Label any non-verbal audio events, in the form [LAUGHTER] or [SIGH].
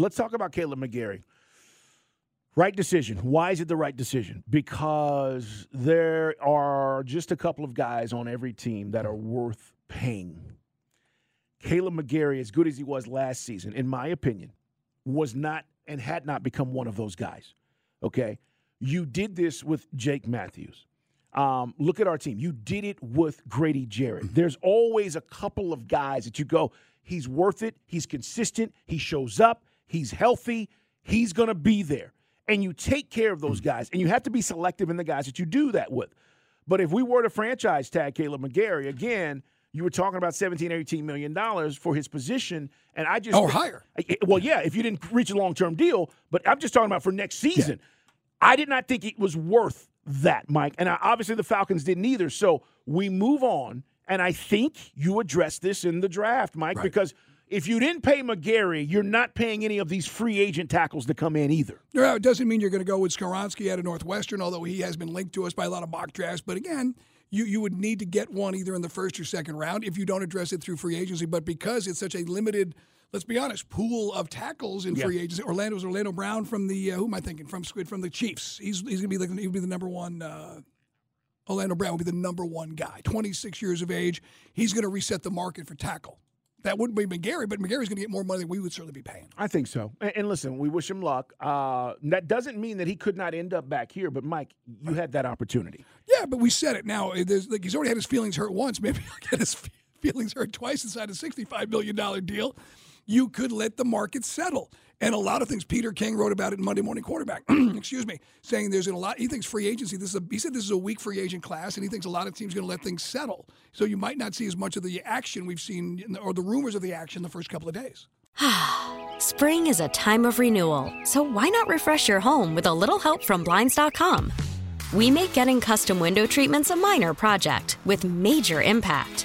let's talk about Kaleb McGary. Right decision. Why is it the right decision? Because there are just a couple of guys on every team that are worth paying. Kaleb McGary, as good as he was last season, in my opinion, was not and had not become one of those guys. Okay? You did this with Jake Matthews. Um, look at our team. You did it with Grady Jarrett. There's always a couple of guys that you go, he's worth it. He's consistent. He shows up. He's healthy. He's going to be there. And you take care of those hmm. guys. And you have to be selective in the guys that you do that with. But if we were to franchise tag Kaleb McGary, again, you were talking about 17, 18 million dollars for his position. And I just. Or higher. Well, yeah, if you didn't reach a long term deal. But I'm just talking about for next season. Yeah. I did not think it was worth that, Mike. And I, obviously the Falcons didn't either. So we move on. And I think you addressed this in the draft, Mike, right. because if you didn't pay McGary, you're not paying any of these free agent tackles to come in either. No, it doesn't mean you're going to go with Skoronski out of Northwestern, although he has been linked to us by a lot of mock drafts. But again, you, you would need to get one either in the first or second round if you don't address it through free agency. But because it's such a limited – let's be honest, pool of tackles in free agency. Orlando's Orlando Brown from the uh, who am I thinking from Squid from the Chiefs. He's he's gonna be like he'll be the number one. Uh, Orlando Brown will be the number one guy. 26 years of age. He's going to reset the market for tackle. That wouldn't be McGary, but McGary's going to get more money than we would certainly be paying. I think so. And, and listen, we wish him luck. Uh, that doesn't mean that he could not end up back here. But Mike, you had that opportunity. Yeah, but we said it. Now, like he's already had his feelings hurt once. [LAUGHS] Maybe he'll get his feelings hurt twice inside a $65 million deal you could let the market settle. And a lot of things, Peter King wrote about it in Monday Morning Quarterback, [CLEARS THROAT] excuse me, saying there's a lot, he thinks free agency, this is a, he said this is a weak free agent class, and he thinks a lot of teams going to let things settle. So you might not see as much of the action we've seen, the, or the rumors of the action the first couple of days. [SIGHS] Spring is a time of renewal, so why not refresh your home with a little help from Blinds.com? We make getting custom window treatments a minor project with major impact.